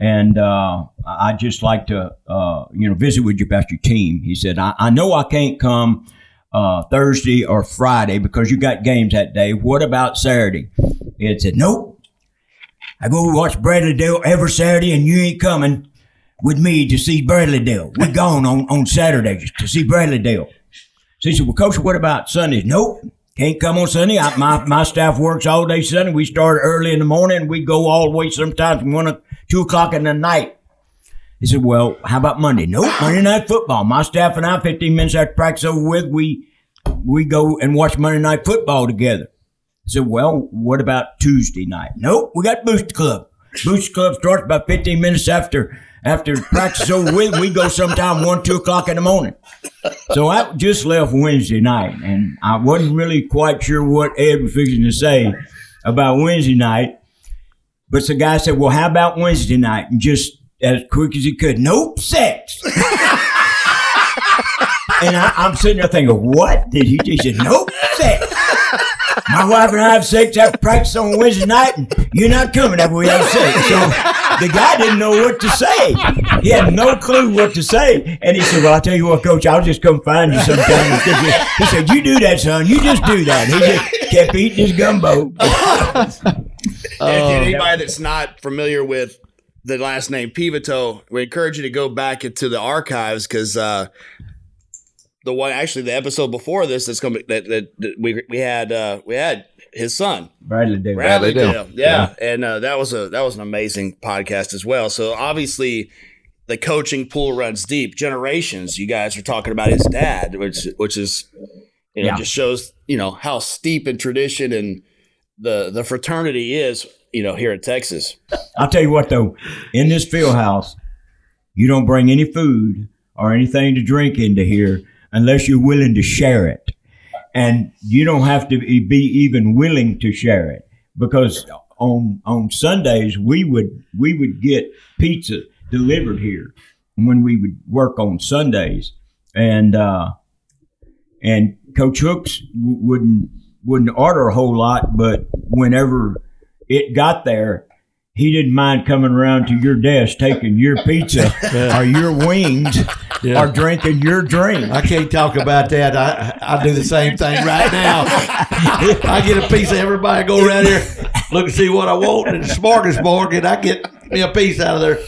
and uh, I would just like to, uh, you know, visit with you about your team. He said, I, I know I can't come uh, Thursday or Friday because you got games that day. What about Saturday? Ed said, Nope. I go watch Bradley Dale every Saturday, and you ain't coming with me to see Bradley Dale. We're gone on, on Saturdays to see Bradley Dale. So he said, Well, Coach, what about Sundays? Nope. Can't come on Sunday. I, my, my staff works all day Sunday. We start early in the morning. We go all the way sometimes from two o'clock in the night. He said, Well, how about Monday? Nope, Monday night football. My staff and I, 15 minutes after practice over with, we we go and watch Monday night football together. He said, well, what about Tuesday night? Nope, we got Booster Club. Booster Club starts about 15 minutes after after practice over with. We go sometime 1, 2 o'clock in the morning. So I just left Wednesday night, and I wasn't really quite sure what Ed was fixing to say about Wednesday night. But the guy said, well, how about Wednesday night? And just as quick as he could, nope, sex. and I, I'm sitting there thinking, what did he just say? nope. My wife and I have sex after practice on Wednesday night, and you're not coming after we have sex. So the guy didn't know what to say. He had no clue what to say. And he said, Well, I'll tell you what, coach, I'll just come find you sometime. He said, You do that, son. You just do that. He just kept eating his gumbo. And anybody that's not familiar with the last name Peveto, we encourage you to go back into the archives because uh, the one actually the episode before this that's coming that, that, that we we had uh, we had his son Bradley Davis. Bradley Dale. Dale. Yeah. And uh, that was a that was an amazing podcast as well. So obviously the coaching pool runs deep. Generations, you guys are talking about his dad, which which is you know, Yeah. just shows, you know, how steep in tradition and the the fraternity is, you know, here in Texas. I'll tell you what though, in this field house, you don't bring any food or anything to drink into here unless you're willing to share it. And you don't have to be even willing to share it because on on Sundays we would we would get pizza delivered here when we would work on Sundays, and uh, and Coach Hooks w- wouldn't wouldn't order a whole lot, but whenever it got there, he didn't mind coming around to your desk, taking your pizza or your wings Yeah. or drinking your drink. I can't talk about that. I I do the same thing right now. I get a piece of everybody go around here, look and see what I want, and the smorgasbord, and I get me a piece out of there.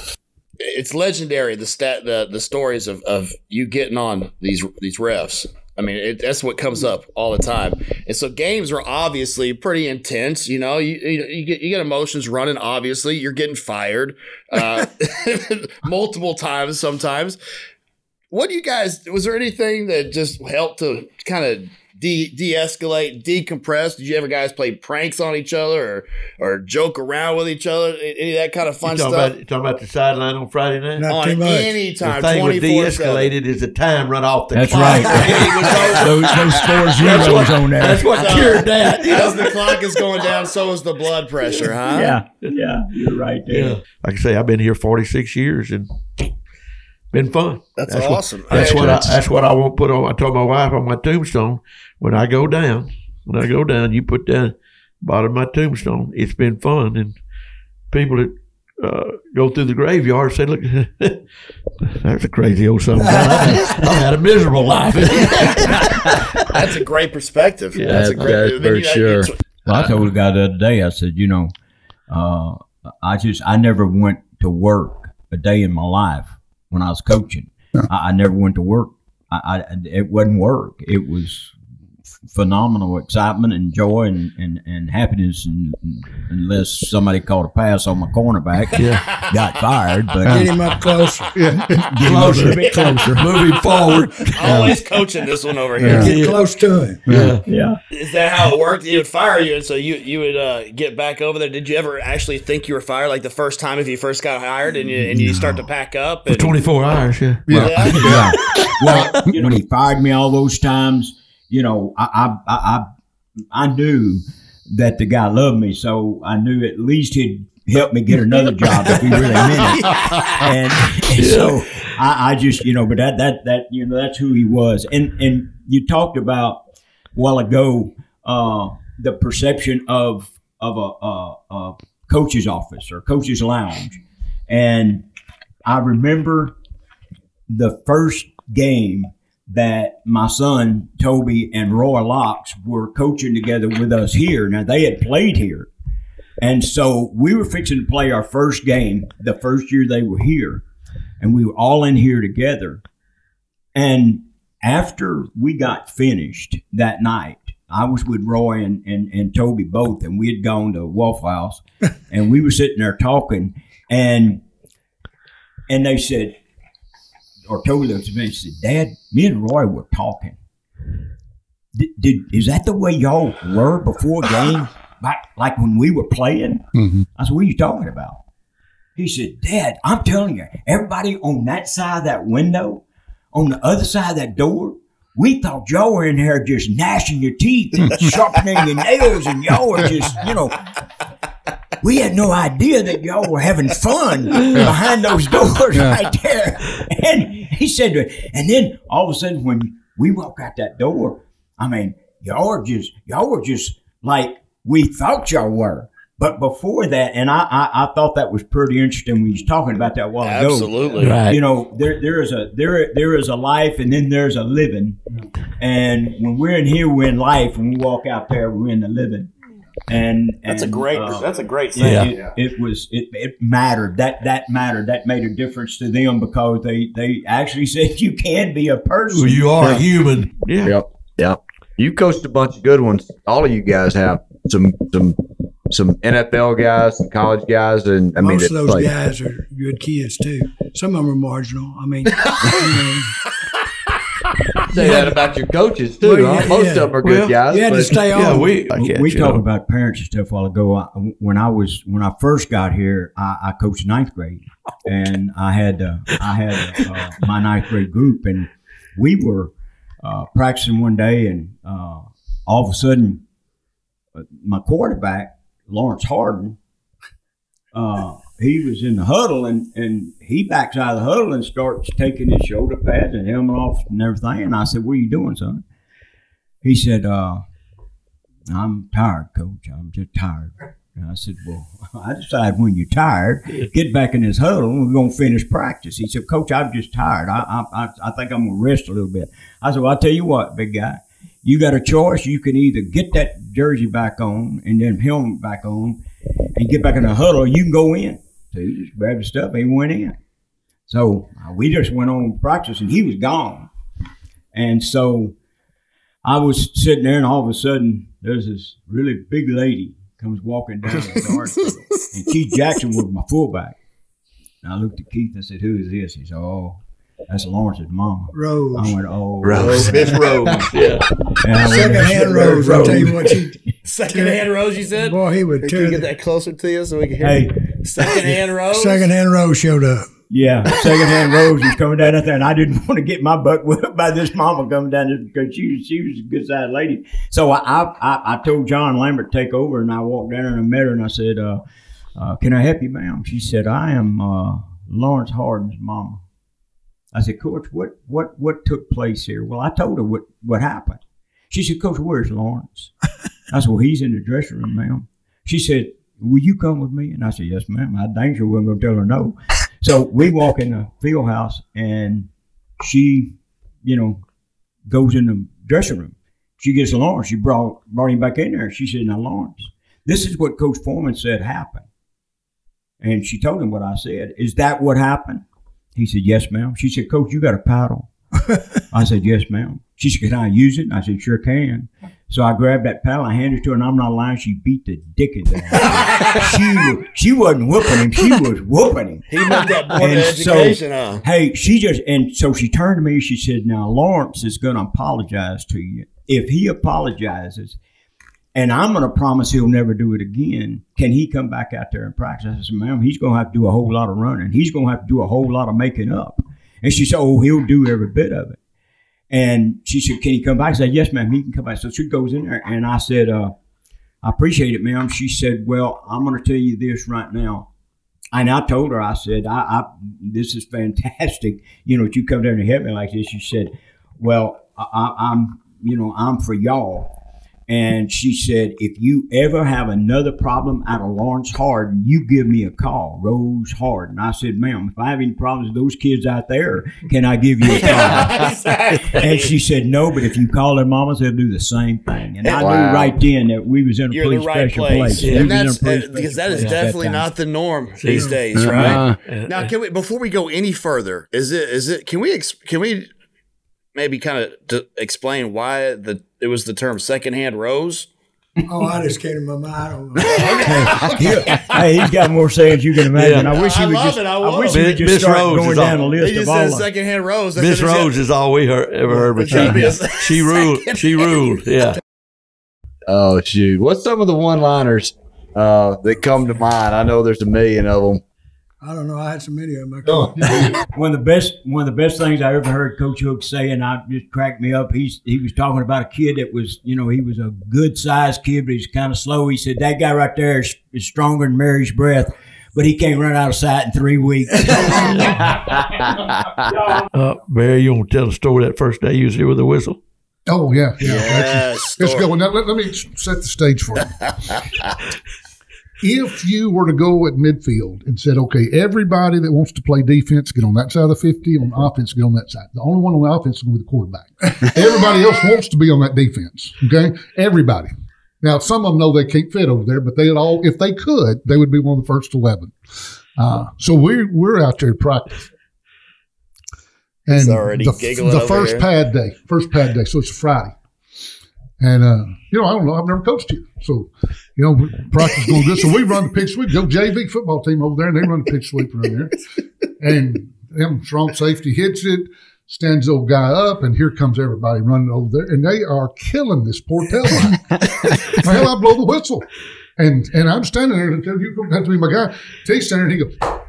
It's legendary the stat the the stories of, of you getting on these these refs. I mean, it, that's what comes up all the time. And so games are obviously pretty intense. You know, you you, you get you get emotions running. Obviously, you're getting fired uh, multiple times sometimes. What do you guys? Was there anything that just helped to kind of de de escalate, decompress? Did you ever guys play pranks on each other or or joke around with each other? Any of that kind of fun You talking stuff? about, you talking about the sideline on Friday night? Not on too much. any the thing with 24 de-escalated is the time run off the That's clock. right. Game was over. those, those scores That's zeros what, on there. that's what cured that. you know? As the clock is going down, so is the blood pressure, huh? yeah, yeah, you're right there. Yeah. Like I say, I've been here 46 years and been fun. That's, what- awesome. That's Hey, what I, that's what I want to put on. I told my wife on my tombstone when I go down, when I go down, you put down bottom of my tombstone. It's been fun, and people that uh, go through the graveyard say, "Look, that's a crazy old son. of a. I've, had- I've had a miserable life." That's a great perspective. Yeah, that's a great that's for you know, sure. Well, I told a guy the other day, I said, you know, uh, I just, I never went to work a day in my life when I was coaching. I, I never went to work. I, I, it wasn't work. It was phenomenal excitement and joy and, and, and happiness and, and unless somebody called a pass on my cornerback got fired but Get him up closer. get him up a bit closer Moving forward. Always coaching this one over here. Get close to him. Yeah. yeah Is that how it worked? He would fire you, and so you you would uh, get back over there. Did you ever actually think you were fired, like the first time if you first got hired, and you and you start to pack up? And, 24 hours. Yeah. Yeah. Yeah. yeah. Well, you know, when he fired me all those times, you know, I, I, I, I, knew that the guy loved me, so I knew at least he'd help me get another job if he really meant it. And, and so I, I just, you know, but that, that, that, you know, that's who he was. And, and you talked about a while ago, uh, the perception of, of a, a, a coach's office or coach's lounge. And I remember the first game that my son Toby and Roy Locks were coaching together with us here. Now they had played here. And so we were fixing to play our first game the first year they were here. And we were all in here together. And after we got finished that night, I was with Roy and, and, and Toby both, and we had gone to Waffle House and we were sitting there talking and and they said, or told us at me and said, Dad, me and Roy were talking. did, did is that the way y'all were before game? Like, like when we were playing? Mm-hmm. I said, what are you talking about? He said, Dad, I'm telling you, everybody on that side of that window, on the other side of that door, we thought y'all were in there just gnashing your teeth and sharpening your nails, and y'all were just, you know, we had no idea that y'all were having fun behind those doors right there. And he said, to it, and then all of a sudden when we walk out that door, I mean, y'all were just, y'all were just like we thought y'all were. But before that, and I, I, I thought that was pretty interesting when you was talking about that a while ago. Absolutely. Right. You know, there there is a there there is a life, and then there's a living. And when we're in here, we're in life. When we walk out there, we're in the living. And, That's a great. uh, that's a great thing. it, it was it, it mattered that that mattered that made a difference to them because they they actually said you can be a person Well, you are human. Yeah. Yep. Yep. You coached a bunch of good ones. All of you guys have some some some NFL guys, some college guys, and I mean, Most of those like- guys are good kids too. Some of them are marginal. I mean, I say that about your coaches too. Well, huh? yeah, Most yeah. of them are good Well, guys. mean, you had to stay on. Yeah, we we catch we you talked know. about parents and stuff a while ago. I, when I was when I first got here, I, I coached ninth grade, and I had uh, I had uh, my ninth grade group, and we were uh, practicing one day, and uh, all of a sudden, uh, my quarterback Lawrence Harden, uh, he was in the huddle, and and he backs out of the huddle and starts taking his shoulder pads and helmet off and everything. And I said, "What are you doing, son?" He said, uh, I'm tired, coach. I'm just tired. And I said, Well, I decide when you're tired, get back in this huddle and we're going to finish practice. He said, Coach, I'm just tired. I, I, I, think I'm going to rest a little bit. I said, Well, I'll tell you what, big guy. You got a choice. You can either get that jersey back on and then helmet back on and get back in the huddle, or you can go in. So he just grabbed his stuff and he went in. So uh, we just went on practice and he was gone. And so I was sitting there, and all of a sudden, there's this really big lady comes walking down the guard field, and Keith Jackson was my fullback. And I looked at Keith and said, "Who is this?" He said, "Oh, that's Lawrence's mama." Rose. I went, "Oh, Rose. Miss Rose. And I went, Secondhand Rose. I'll tell you what, she, Secondhand Rose, you said? boy, he would Can you get that closer to you so we can hear? Hey, Secondhand Rose. secondhand Rose showed up. yeah, secondhand Rose was coming down out there, and I didn't want to get my butt whipped by this mama coming down there because she was she was a good sized lady. So I, I I I told John Lambert to take over, and I walked down there and I met her, and I said, uh, uh, "Can I help you, ma'am?" She said, "I am uh, Lawrence Harden's mama." I said, "Coach, what what what took place here?" Well, I told her what what happened. She said, "Coach, where's Lawrence?" I said, "Well, he's in the dressing room, ma'am." She said, "Will you come with me?" And I said, "Yes, ma'am." I dang sure wasn't going to tell her no. So we walk in the field house, and she, you know, goes in the dressing room. She gets Lawrence. She brought brought him back in there. She said, "Now, Lawrence, this is what Coach Foreman said happened." And she told him what I said. Is that what happened? He said, "Yes, ma'am." She said, "Coach, you got a paddle." I said, "Yes, ma'am." She said, "Can I use it?" And I said, "Sure can." So I grabbed that paddle, I handed it to her, and I'm not lying. She beat the out of him. she she wasn't whooping him; she was whooping him. He moved that of And so- education, huh? Hey, she just and so she turned to me. She said, "Now Lawrence is going to apologize to you. If he apologizes, and I'm going to promise he'll never do it again, can he come back out there and practice?" I said, "Ma'am, he's going to have to do a whole lot of running. He's going to have to do a whole lot of making up." And she said, "Oh, he'll do every bit of it." And she said, "Can he come back?" I said, "Yes, ma'am. He can come back." So she goes in there, and I said, uh, "I appreciate it, ma'am." She said, "Well, I'm going to tell you this right now." And I told her, I said, I, I this is fantastic. You know, you come down and help me like this. She said, Well, I, I'm, you know, I'm for y'all. And she said, if you ever have another problem out of Lawrence Harden, you give me a call, Rose Harden. I said, ma'am, if I have any problems with those kids out there, can I give you a call? and she said, no, but if you call their mamas, they'll do the same thing. And I Wow. knew right then that we was in a You're in pretty the right special place, place. We and was in a that's pretty uh, because that is place at that definitely not the norm these days, right? Uh-huh. Now, can we before we go any further? Is it is it? Can we ex, can we maybe kind of d- explain why the it was the term secondhand rose? Oh, I just came to my mind. I don't know. hey, he's got more sayings you can imagine. I wish he I would just. it. I I, wish he would just Miss start Rose going is down all- the They list just of said all. of them. secondhand Rose. Miss Rose is all we heard, ever heard. But Should she, she ruled. She ruled. Yeah. Oh shoot! What's some of the one-liners uh, that come to mind? I know there's a million of them. I don't know. I had so many of them. I Oh, couldn't- One of the best, one of the best things I ever heard Coach Hook say, and I just cracked me up. He's he was talking about a kid that was, you know, he was a good sized kid, but he's kind of slow. He said that guy right there is, is stronger than Mary's breath, but he can't run out of sight in three weeks. Uh, Barry, you want to tell the story that first day you was here with the whistle? Oh yeah, yeah. Yes. Let's story. go. Now let, let me set the stage for you. if you were to go at midfield and said, okay, everybody that wants to play defense, get on that side of the 50, on offense, get on that side. The only one on the offense is going to be the quarterback. everybody else wants to be on that defense. Okay? Everybody. Now, some of them know they can't fit over there, but they all, if they could, they would be one of the first 11. Uh, so we're, we're out there practicing. And He's already the, giggling the first here. pad day, first pad day, so it's a Friday. And uh, you know, I don't know. I've never coached here, so you know, practice going good. So we run the pitch sweep. Go JV football team over there, and they run the pitch sweep around there. And them strong safety hits it, stands the old guy up, and here comes everybody running over there, and they are killing this poor tail line. well, I blow the whistle, and and I'm standing there and tell you come to be my guy. He's standing there, and he goes.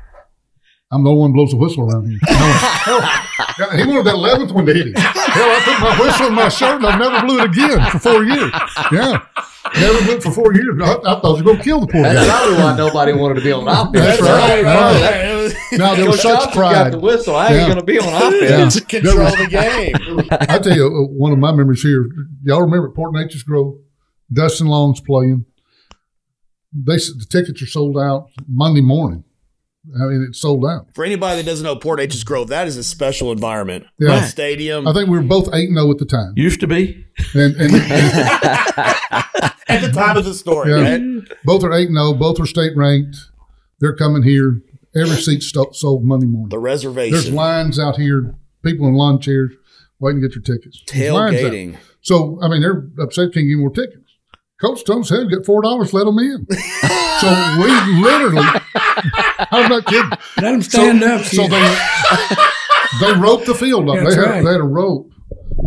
I'm the only one who blows the whistle around here. Yeah, he wanted that eleventh one to hit him. Hell, I put my whistle in my shirt and I've never blew it again for four years. Yeah, never blew it for four years. I, I thought I was going to kill the poor That's guy. probably why nobody wanted to be on offense. That's right. Right. Now there was Coach such Johnson got pride. the whistle. I ain't Yeah. going to be on offense. Yeah. Control was- the game. I tell you, uh, one of my memories here. Y'all remember at Port Neches Grove, Dustin Long's playing. They s- the tickets are sold out Monday morning. I mean, it's sold out. For anybody that doesn't know Port Neches Grove, that is a special environment. Yeah. That stadium. I think we were both eight and zero at the time, Used to be. and, and, and at the time of the story, Yeah. right? both are eight and zero. Both are state ranked. They're coming here. Every seat sto- sold Monday morning. The reservation. There's reservation. lines out here. People in lawn chairs waiting to get your tickets. There's lines out. Tailgating. So I mean, they're upset can't get more tickets. Coach told said, get four dollars, let them in." so we literally, I'm not kidding. Let them stand so, up. So they they roped the field up. That's they had right. they had a rope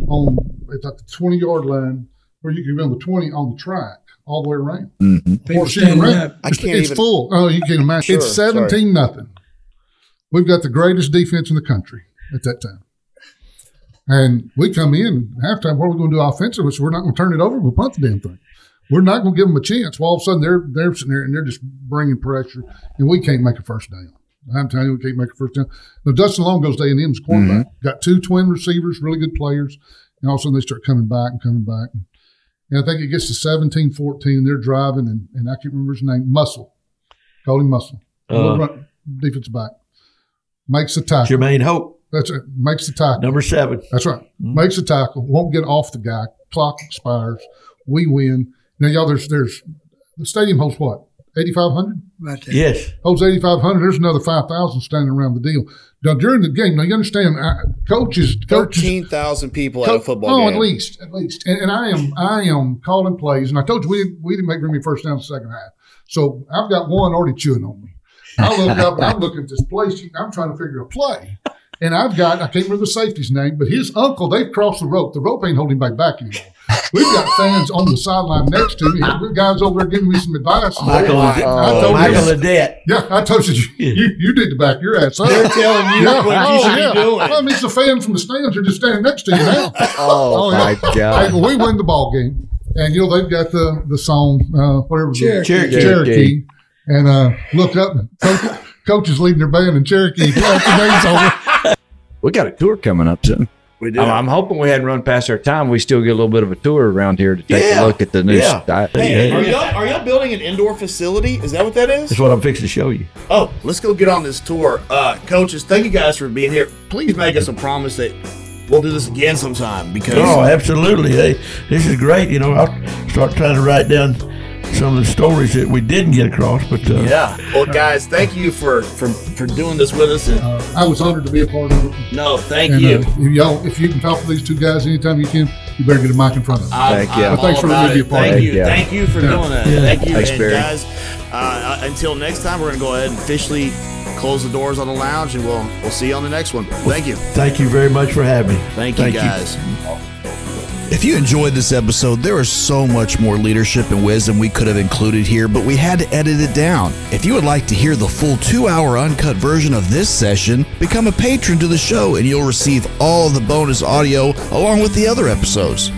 on it's at the 20 yard line where you can be on the 20 on the track all the way around. Mm-hmm. People Or shooting standing around. up. I It's, can't it's even- full. Oh, you can't imagine. it's Sure, 17 nothing. We've got the greatest defense in the country at that time. And we come in halftime. What are we going to do offensively? So we're not going to turn it over. We'll punt the damn thing. We're not going to give them a chance. Well, all of a sudden they're they're sitting there and they're just bringing pressure, and we can't make a first down. I'm telling you, we can't make a first down. Now Dustin Long goes to A&M's quarterback. Got two twin receivers, really good players, and all of a sudden they start coming back and coming back. And, and I think it gets to 17-14, and they're driving, and, and I can't remember his name. Muscle, call him Muscle. Uh, Run- defensive back makes the tackle. Jermaine Hope, That's it. Makes the tackle. number seven. That's right. Makes the tackle. Won't get off the guy. Clock expires. We win. Now, y'all, there's there's the stadium holds what eighty five hundred. Right there. Yes. Holds eighty five hundred. There's another five thousand standing around the deal. Now during the game, now you understand, I, coaches, coaches, Thirteen thousand people at a football oh, game. at least, at least. And, and I am, I am calling plays. And I told you we didn't, we didn't make very many first downs in the second half. So I've got one already chewing on me. I look up and I'm looking at this play sheet. I'm trying to figure a play. And I've got, I can't remember the safety's name, but his uncle, they've crossed the rope. The rope ain't holding back back anymore. We've got fans on the sideline next to me. The guys over there giving me some advice. Michael, I told Michael him, Adet. yeah, I told you, you, you need to back your ass up. They're telling you Yeah. what you Oh, should yeah. be doing. Well, I mean, it's the fans from the stands are just standing next to you now. Oh, yeah. my Hey, God. well, we win the ball game, and you know they've got the the song, uh, whatever, the- Cherokee. Cherokee. Cherokee, and uh, look up, and coach, coach is leading their band in Cherokee. The game's over. We got a tour coming up soon. We do. I'm, I'm hoping we hadn't run past our time. We still get a little bit of a tour around here to take Yeah. a look at the new. Yeah. st- Hey, are y'all are y'all building an indoor facility? Is that what that is? That's what I'm fixing to show you. Oh, let's go get on this tour. Uh, coaches, thank you guys for being here. Please make us a promise that we'll do this again sometime because Oh, absolutely. Hey, this is great. You know, I'll start trying to write down some of the stories that we didn't get across, but uh, yeah. Well, guys, thank you for for for doing this with us. And I was honored to be a part of it. no, thank And you. uh, if y'all, if you can talk to these two guys anytime you can, you better get a mic in front of them. I'm- Thank you. I'm Well, thanks for about letting me be a part of Thank you. Yeah. Thank you for doing that. Yeah. Thank you. Thanks, and Barry. guys, uh, uh, until next time, we're going to go ahead and officially close the doors on the lounge, and we'll we'll see you on the next one. Thank you. Thank you very much for having me. Thank you, guys. If you enjoyed this episode, there is so much more leadership and wisdom we could have included here, but we had to edit it down. If you would like to hear the full two hour uncut version of this session, become a patron to the show and you'll receive all the bonus audio along with the other episodes.